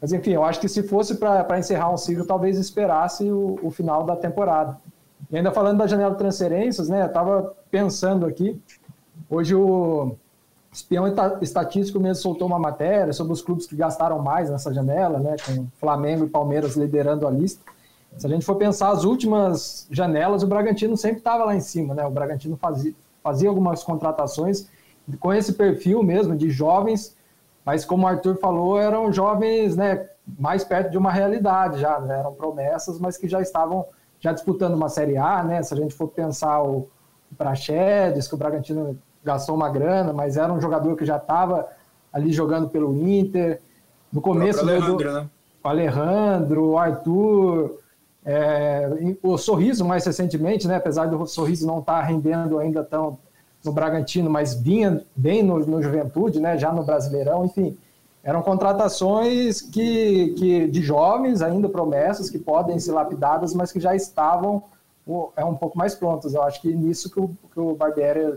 mas enfim, eu acho que se fosse para encerrar um ciclo, talvez esperasse o, o final da temporada. E ainda falando da janela de transferências, né? Eu estava pensando aqui, hoje o Espião Estatístico mesmo soltou uma matéria sobre os clubes que gastaram mais nessa janela, né? Com Flamengo e Palmeiras liderando a lista. Se a gente for pensar as últimas janelas, o Bragantino sempre estava lá em cima, né? O Bragantino fazia, fazia algumas contratações com esse perfil mesmo de jovens, mas como o Arthur falou, eram jovens, né? Mais perto de uma realidade já, né? eram promessas, mas que já estavam já disputando uma Série A, né? Se a gente for pensar o, Praxedes, que o Bragantino gastou uma grana, mas era um jogador que já estava ali jogando pelo Inter. No começo o Alejandro, do, né? o Alejandro, o Arthur, é, o Sorriso mais recentemente, né? Apesar do Sorriso não estar tá rendendo ainda tão no Bragantino, mas vinha bem no, no Juventude, né? Já no Brasileirão, enfim eram contratações que, que de jovens, ainda promessas, que podem ser lapidadas, mas que já estavam é um pouco mais prontas. Eu acho que nisso que o, que o Barbieri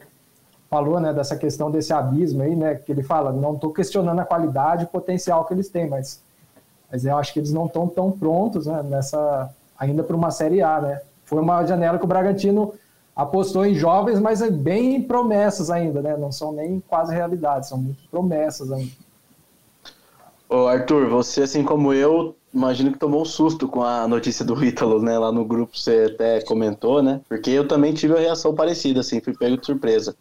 falou, né, dessa questão desse abismo aí, né, que ele fala, não estou questionando a qualidade e potencial que eles têm, mas, mas eu acho que eles não estão tão prontos, né, nessa ainda para uma Série A, né. Foi uma janela que o Bragantino apostou em jovens, mas bem promessas ainda, né, não são nem quase realidades, são muito promessas ainda. Ô Arthur, você assim como eu, imagino que tomou um susto com a notícia do Ítalo, né? Lá no grupo você até comentou, né? Porque eu também tive uma reação parecida, assim, fui pego de surpresa.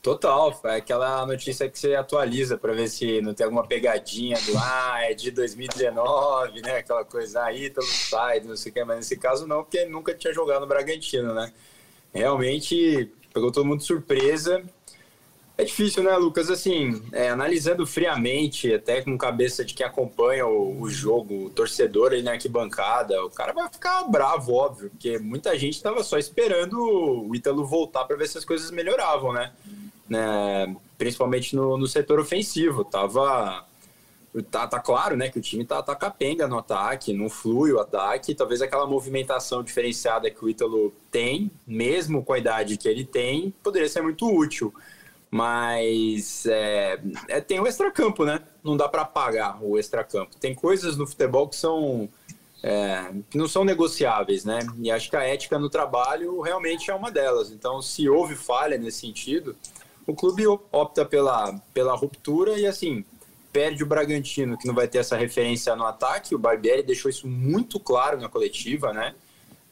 Total, é aquela notícia que você atualiza para ver se não tem alguma pegadinha do ah, é de 2019, né? Aquela coisa, ah, Ítalo sai, não sei o que, mas nesse caso não, porque nunca tinha jogado no Bragantino, né? Realmente pegou todo mundo de surpresa é difícil, né, Lucas? Assim, é, analisando friamente, até com cabeça de quem acompanha o, o, jogo, o torcedor aí na arquibancada, o cara vai ficar bravo, óbvio, porque muita gente estava só esperando o Ítalo voltar para ver se as coisas melhoravam, né? né? Principalmente no, no setor ofensivo. Tava. Tá, tá, claro, né, que o time tá, tá capenga no ataque, não flui o ataque, talvez aquela movimentação diferenciada que o Ítalo tem, mesmo com a idade que ele tem, poderia ser muito útil. Mas é, é, tem o extracampo, né? Não dá para apagar o extracampo. Tem coisas no futebol que são é, que não são negociáveis, né? E acho que a ética no trabalho realmente é uma delas. Então, se houve falha nesse sentido, o clube opta pela, pela ruptura e assim perde o Bragantino, que não vai ter essa referência no ataque. O Barbieri deixou isso muito claro na coletiva, né?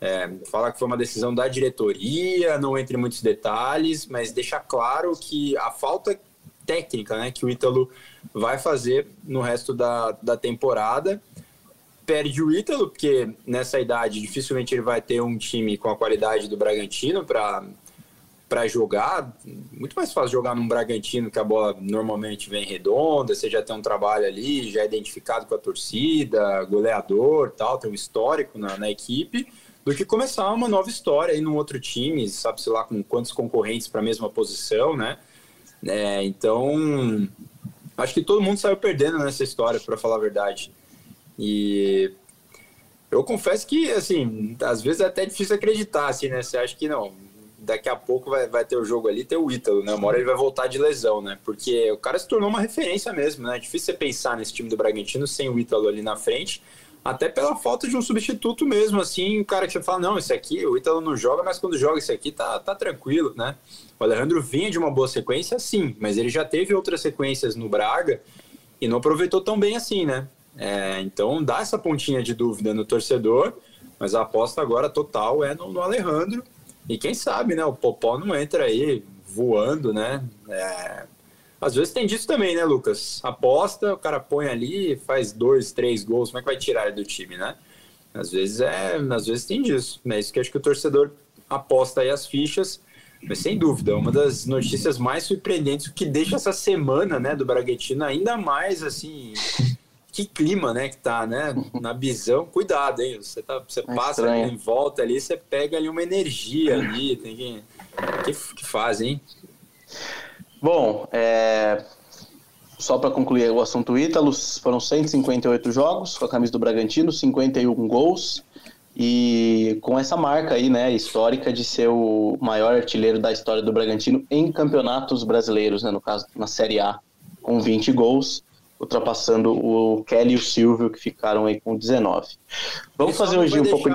É, fala que foi uma decisão da diretoria, não entre muitos detalhes, mas deixa claro que a falta técnica né, que o Ítalo vai fazer no resto da, da temporada. Perde o Ítalo, porque nessa idade dificilmente ele vai ter um time com a qualidade do Bragantino para jogar. Muito mais fácil jogar num Bragantino que a bola normalmente vem redonda, você já tem um trabalho ali, já é identificado com a torcida, goleador, tal, tem um histórico na, na equipe do que começar uma nova história aí num outro time, sabe-se lá com quantos concorrentes para a mesma posição, né? É, então, acho que todo mundo saiu perdendo nessa história, para falar a verdade. E eu confesso que, assim, às vezes é até difícil acreditar, assim, né? Você acha que não, daqui a pouco vai, vai ter o jogo ali, ter o Ítalo, né? Uma hora ele vai voltar de lesão, né? Porque o cara se tornou uma referência mesmo, né? É difícil você pensar nesse time do Bragantino sem o Ítalo ali na frente, até pela falta de um substituto mesmo, assim, o cara que você fala, não, esse aqui, o Ítalo não joga, mas quando joga esse aqui tá, tá tranquilo, né? O Alejandro vinha de uma boa sequência, sim, mas ele já teve outras sequências no Braga e não aproveitou tão bem assim, né? É, então dá essa pontinha de dúvida no torcedor, mas a aposta agora total é no, no Alejandro. E quem sabe, né? O Popó não entra aí voando, né? É, às vezes tem disso também, né, Lucas? Aposta, o cara põe ali, faz dois, três gols, como é que vai tirar ele do time, né? Às vezes é, às vezes tem disso. É isso que acho que o torcedor aposta aí as fichas. Mas sem dúvida, uma das notícias mais surpreendentes, o que deixa essa semana, né, do Bragantino ainda mais assim, que clima, né, que tá, né, na visão. Cuidado, hein? Você tá, você é passa ali em volta ali, você pega ali uma energia ali, tem que que, que faz, hein? Bom, é... só para concluir o assunto Ítalo, foram 158 jogos com a camisa do Bragantino, 51 gols e com essa marca aí, né, histórica de ser o maior artilheiro da história do Bragantino em campeonatos brasileiros, né, no caso na Série A, com 20 gols, ultrapassando o Kelly e o Silvio que ficaram aí com 19. Vamos fazer hoje um pouco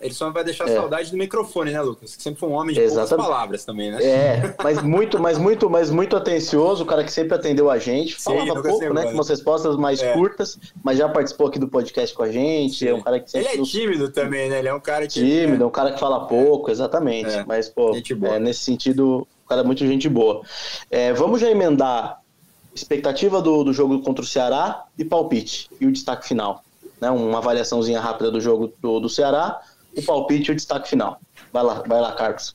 ele só vai deixar é. saudade do microfone, né, Lucas? Que sempre foi um homem de Exatamente. poucas palavras também, né? É, mas muito, mas muito, mas muito atencioso, o cara que sempre atendeu a gente, falava Sim, pouco, né? Com umas respostas mais é. curtas, mas já participou aqui do podcast com a gente. Sim. É um cara que sempre. Ele é tímido também, né? Ele é um cara que. Tímido, é um cara que fala pouco, exatamente. É. Mas, pô, é, nesse sentido, o cara é muito gente boa. É, vamos já emendar expectativa do, do jogo contra o Ceará e palpite. E o destaque final. Né? Uma avaliaçãozinha rápida do jogo do, do Ceará o palpite e o destaque final. Vai lá, vai lá, Carlos.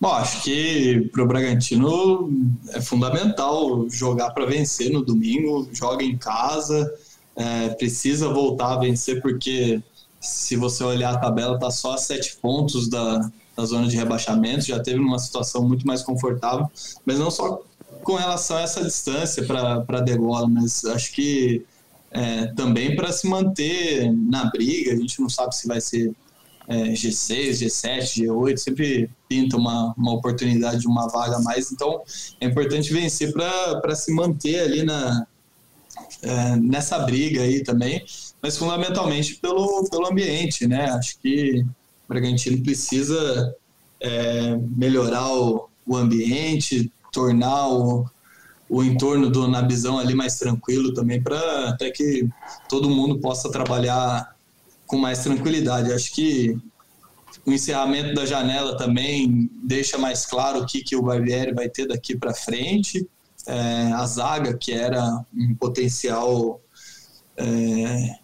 Bom, acho que para o Bragantino é fundamental jogar para vencer no domingo, joga em casa, é, precisa voltar a vencer, porque se você olhar a tabela, está só a sete pontos da, da zona de rebaixamento, já teve uma situação muito mais confortável, mas não só com relação a essa distância para a degola, mas acho que é, também para se manter na briga, a gente não sabe se vai ser é, G6, G7, G8, sempre pinta uma, uma oportunidade de uma vaga a mais, então é importante vencer para se manter ali na, é, nessa briga aí também, mas fundamentalmente pelo, pelo ambiente, né? Acho que o Bragantino precisa é, melhorar o, o ambiente, tornar o, o entorno do Nabizão ali mais tranquilo também, para até que todo mundo possa trabalhar com mais tranquilidade. Acho que o encerramento da janela também deixa mais claro o que, que o Barbieri vai ter daqui para frente. É, a zaga, que era um potencial é,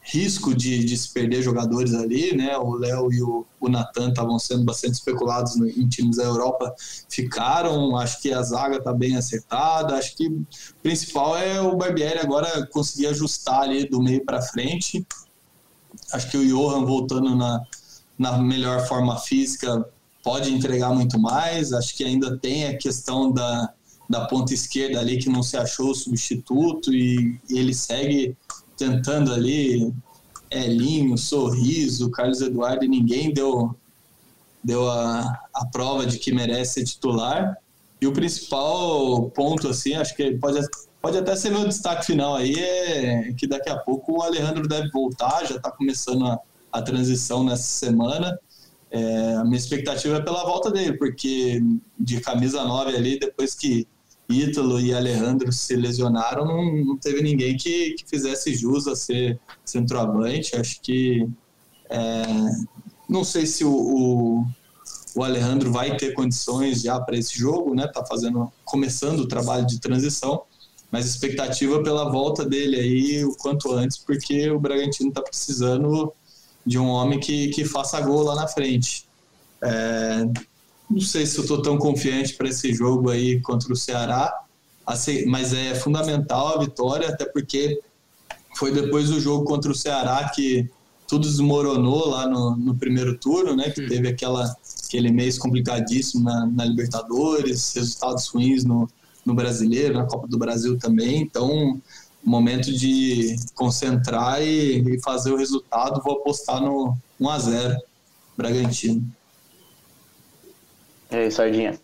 risco de, de, se perder jogadores ali, né? O Léo e o, o Natan estavam sendo bastante especulados no, em times da Europa, ficaram. Acho que a zaga está bem acertada. Acho que o principal é o Barbieri agora conseguir ajustar ali do meio para frente Acho que o Johan voltando na, na melhor forma física pode entregar muito mais. Acho que ainda tem a questão da, da ponta esquerda ali que não se achou o substituto e, e ele segue tentando ali Elinho, Sorriso, Carlos Eduardo e ninguém deu, deu a, a prova de que merece ser titular. E o principal ponto, assim, acho que pode pode até ser meu destaque final aí, é que daqui a pouco o Alejandro deve voltar, já está começando a, a, transição nessa semana. É, a minha expectativa é pela volta dele, porque de camisa 9 ali, depois que Ítalo e Alejandro se lesionaram, não, não teve ninguém que, que fizesse jus a ser centroavante. Acho que. É, não sei se o, o, o, Alejandro vai ter condições já para esse jogo, né? Tá fazendo, começando o trabalho de transição, mas expectativa pela volta dele aí o quanto antes, porque o Bragantino está precisando de um homem que, que faça gol lá na frente. É, não sei se eu estou tão confiante para esse jogo aí contra o Ceará, assim, mas é fundamental a vitória, até porque foi depois do jogo contra o Ceará que tudo desmoronou lá no, no primeiro turno, né? Que teve aquela, aquele mês complicadíssimo na, na Libertadores, resultados ruins no, no Brasileiro, na Copa do Brasil também. Então, momento de concentrar e, e fazer o resultado. Vou apostar no 1 a 0 Bragantino. E aí, Sardinha?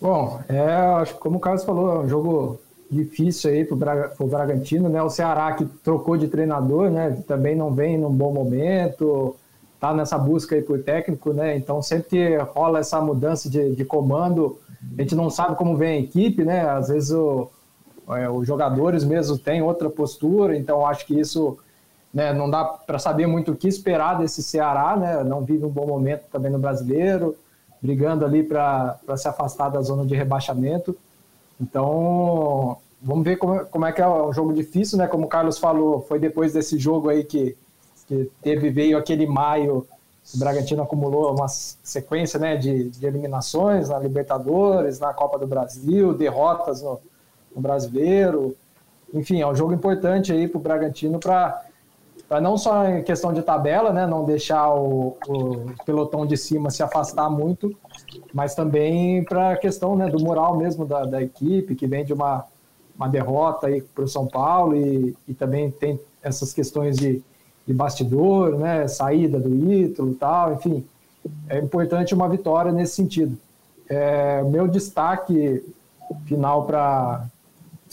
Bom, é, acho que como o Carlos falou, é um jogo difícil aí pro, Braga, pro Bragantino, né? O Ceará que trocou de treinador, né? Também não vem num bom momento, tá nessa busca aí por técnico, né? Então sempre que rola essa mudança de, de comando, a gente não sabe como vem a equipe, né? Às vezes o, é, os jogadores mesmo têm outra postura, então acho que isso né, não dá para saber muito o que esperar desse Ceará, né? Não vive um bom momento também no brasileiro, brigando ali para se afastar da zona de rebaixamento. Então, vamos ver como, como é que é um jogo difícil, né? Como o Carlos falou, foi depois desse jogo aí que, que teve, veio aquele maio, o Bragantino acumulou uma sequência né, de, de eliminações na Libertadores, na Copa do Brasil, derrotas no, no Brasileiro. Enfim, é um jogo importante aí para o Bragantino para não só em questão de tabela, né, não deixar o, o pelotão de cima se afastar muito, mas também para a questão né, do moral mesmo da, da, equipe, que vem de uma, uma derrota para o São Paulo e, e também tem essas questões de, de bastidor, né, saída do Ítalo tal, enfim, é importante uma vitória nesse sentido. É, meu destaque final para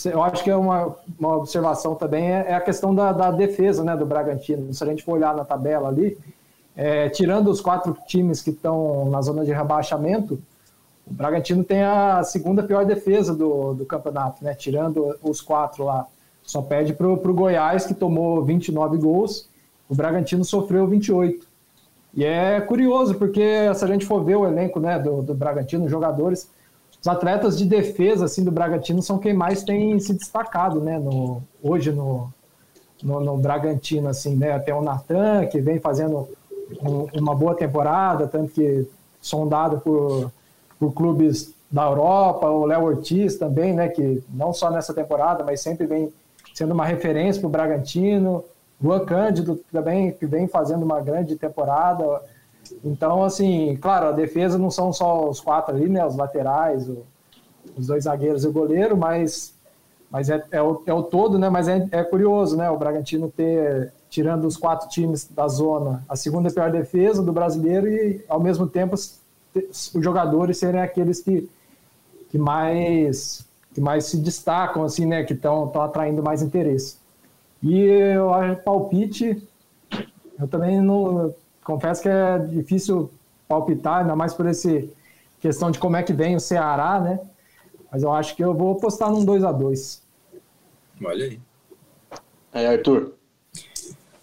eu acho que é uma, uma observação também é, é a questão da, da, defesa né, do Bragantino. Se a gente for olhar na tabela ali, é, tirando os quatro times que estão na zona de rebaixamento, o Bragantino tem a segunda pior defesa do, do campeonato, né? Tirando os quatro lá. Só perde para o Goiás, que tomou 29 gols, o Bragantino sofreu 28. E é curioso, porque se a gente for ver o elenco né, do, do Bragantino, jogadores, os atletas de defesa assim do Bragantino são quem mais tem se destacado, né? No, hoje no, no, no Bragantino, assim, né? Tem o Natan, que vem fazendo um, uma boa temporada, tanto que sondado por, por clubes da Europa, o Léo Ortiz também, né? Que não só nessa temporada, mas sempre vem sendo uma referência para o Bragantino. Juan Cândido também, que vem fazendo uma grande temporada. Então, assim, claro, a defesa não são só os quatro ali, né? Os laterais, o, os dois zagueiros e o goleiro, mas, mas é, é, o, é o todo, né? Mas é, é curioso, né? O Bragantino ter, tirando os quatro times da zona, a segunda pior defesa do brasileiro e, ao mesmo tempo, os, os jogadores serem aqueles que, que mais que mais se destacam, assim, né? Que estão atraindo mais interesse. E eu acho palpite, eu também não confesso que é difícil palpitar, ainda mais por esse questão de como é que vem o Ceará, né? Mas eu acho que eu vou apostar num 2 a 2 Olha aí. É, Arthur.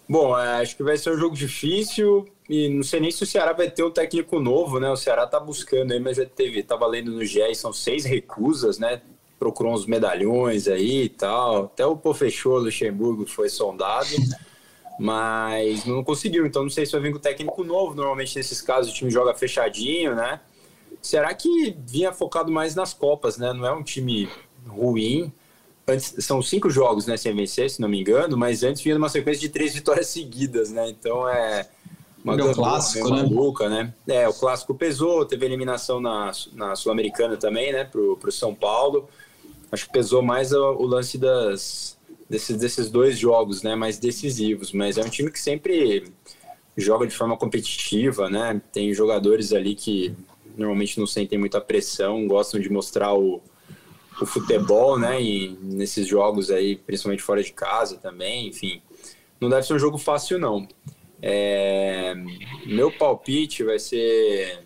Bom, é, acho que vai ser um jogo difícil e não sei nem se o Ceará vai ter um técnico novo, né? O Ceará tá buscando aí, mas já teve, tava lendo no GE, são seis recusas, né? Procurou uns medalhões aí e tal. Até o Pô fechou, Luxemburgo foi sondado mas não conseguiu. Então não sei se vai vir com técnico novo. Normalmente nesses casos o time joga fechadinho, né? Será que vinha focado mais nas Copas, né? Não é um time ruim. Antes, são cinco jogos, né, sem vencer, se não me engano, mas antes vinha numa sequência de três vitórias seguidas, né? Então é uma é clássico, né? maluca, né? É, o clássico pesou, teve eliminação na, na Sul-Americana também, né, pro, pro São Paulo. Acho que pesou mais o, o lance das, desses, desses dois jogos né, mais decisivos. Mas é um time que sempre joga de forma competitiva, né? Tem jogadores ali que normalmente não sentem muita pressão, gostam de mostrar o, o futebol, né? E nesses jogos aí, principalmente fora de casa também, enfim. Não deve ser um jogo fácil, não. É, meu palpite vai ser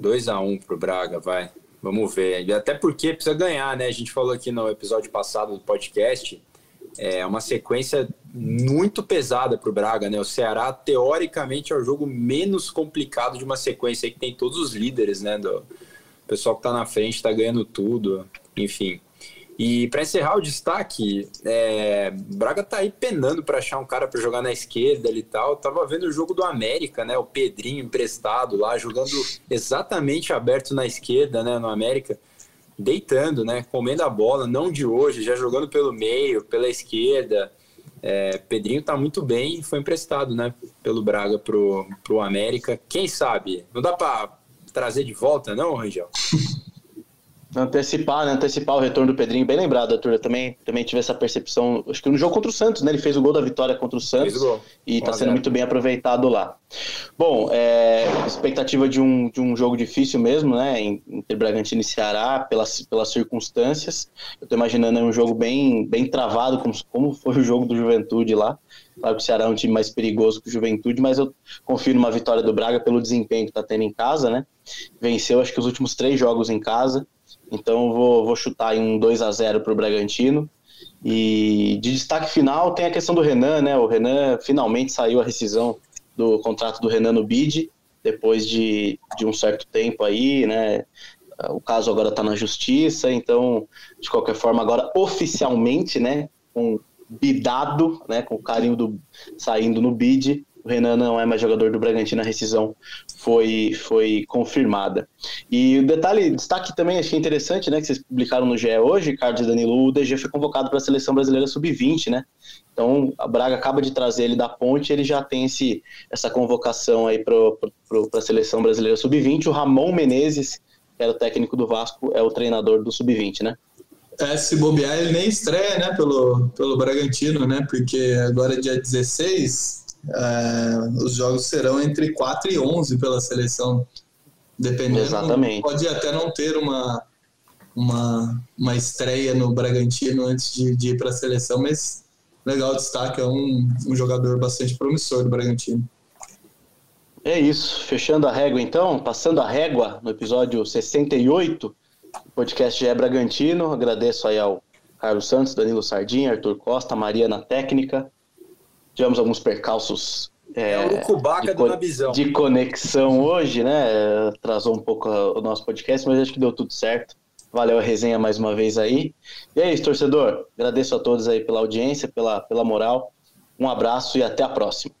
2 a 1 um pro Braga, vai. Vamos ver. Até porque precisa ganhar, né? A gente falou aqui no episódio passado do podcast. É uma sequência muito pesada para o Braga, né? O Ceará, teoricamente, é o jogo menos complicado de uma sequência que tem todos os líderes, né? Do pessoal que está na frente, está ganhando tudo, enfim. E para encerrar o destaque, é, Braga tá aí penando para achar um cara para jogar na esquerda e tal. Eu tava vendo o jogo do América, né? O Pedrinho emprestado lá, jogando exatamente aberto na esquerda, né? No América, deitando, né? Comendo a bola, não de hoje, já jogando pelo meio, pela esquerda. É, Pedrinho tá muito bem foi emprestado, né? Pelo Braga pro, pro América. Quem sabe? Não dá para trazer de volta, não, Rangel? Antecipar, né? Antecipar o retorno do Pedrinho. Bem lembrado, Arthur. Eu também, também tive essa percepção. Acho que no jogo contra o Santos, né? Ele fez o gol da vitória contra o Santos. E está sendo muito bem aproveitado lá. Bom, é, expectativa de um, de um jogo difícil mesmo, né? Entre Bragantino e Ceará, pelas, pelas circunstâncias. Eu estou imaginando um jogo bem, bem travado, como, como foi o jogo do Juventude lá. Claro que o Ceará é um time mais perigoso que o Juventude, mas eu confio numa vitória do Braga pelo desempenho que está tendo em casa, né? Venceu, acho que os últimos três jogos em casa. Então vou, vou chutar em um 2 a 0 para o Bragantino. E de destaque final tem a questão do Renan, né? O Renan finalmente saiu a rescisão do contrato do Renan no BID, depois de, de um certo tempo aí, né? O caso agora está na justiça, então, de qualquer forma, agora oficialmente, né? Com bidado, né? Com o carinho do saindo no BID, o Renan não é mais jogador do Bragantino, a rescisão foi, foi confirmada. E o detalhe, destaque também, achei interessante, né, que vocês publicaram no GE hoje, Carlos Danilo, o DG foi convocado para a Seleção Brasileira Sub-20, né? Então, a Braga acaba de trazer ele da ponte, ele já tem esse, essa convocação aí para a Seleção Brasileira Sub-20. O Ramon Menezes, que era o técnico do Vasco, é o treinador do Sub-20, né? É, se bobear, ele nem estreia, né, pelo, pelo Bragantino, né, porque agora é dia 16, é, os jogos serão entre 4 e 11 pela seleção, dependendo. Exatamente. Pode até não ter uma, uma, uma estreia no Bragantino antes de, de ir para a seleção, mas legal destaque, é um, um jogador bastante promissor do Bragantino. É isso, fechando a régua então, passando a régua no episódio 68 do podcast GE Bragantino. Agradeço aí ao Carlos Santos, Danilo Sardinha, Arthur Costa, Maria na técnica tivemos alguns percalços é, é de, de, conexão hoje, né? Atrasou um pouco o nosso podcast, mas acho que deu tudo certo. Valeu a resenha mais uma vez aí. E é isso, torcedor. Agradeço a todos aí pela audiência, pela, pela moral. Um abraço e até a próxima.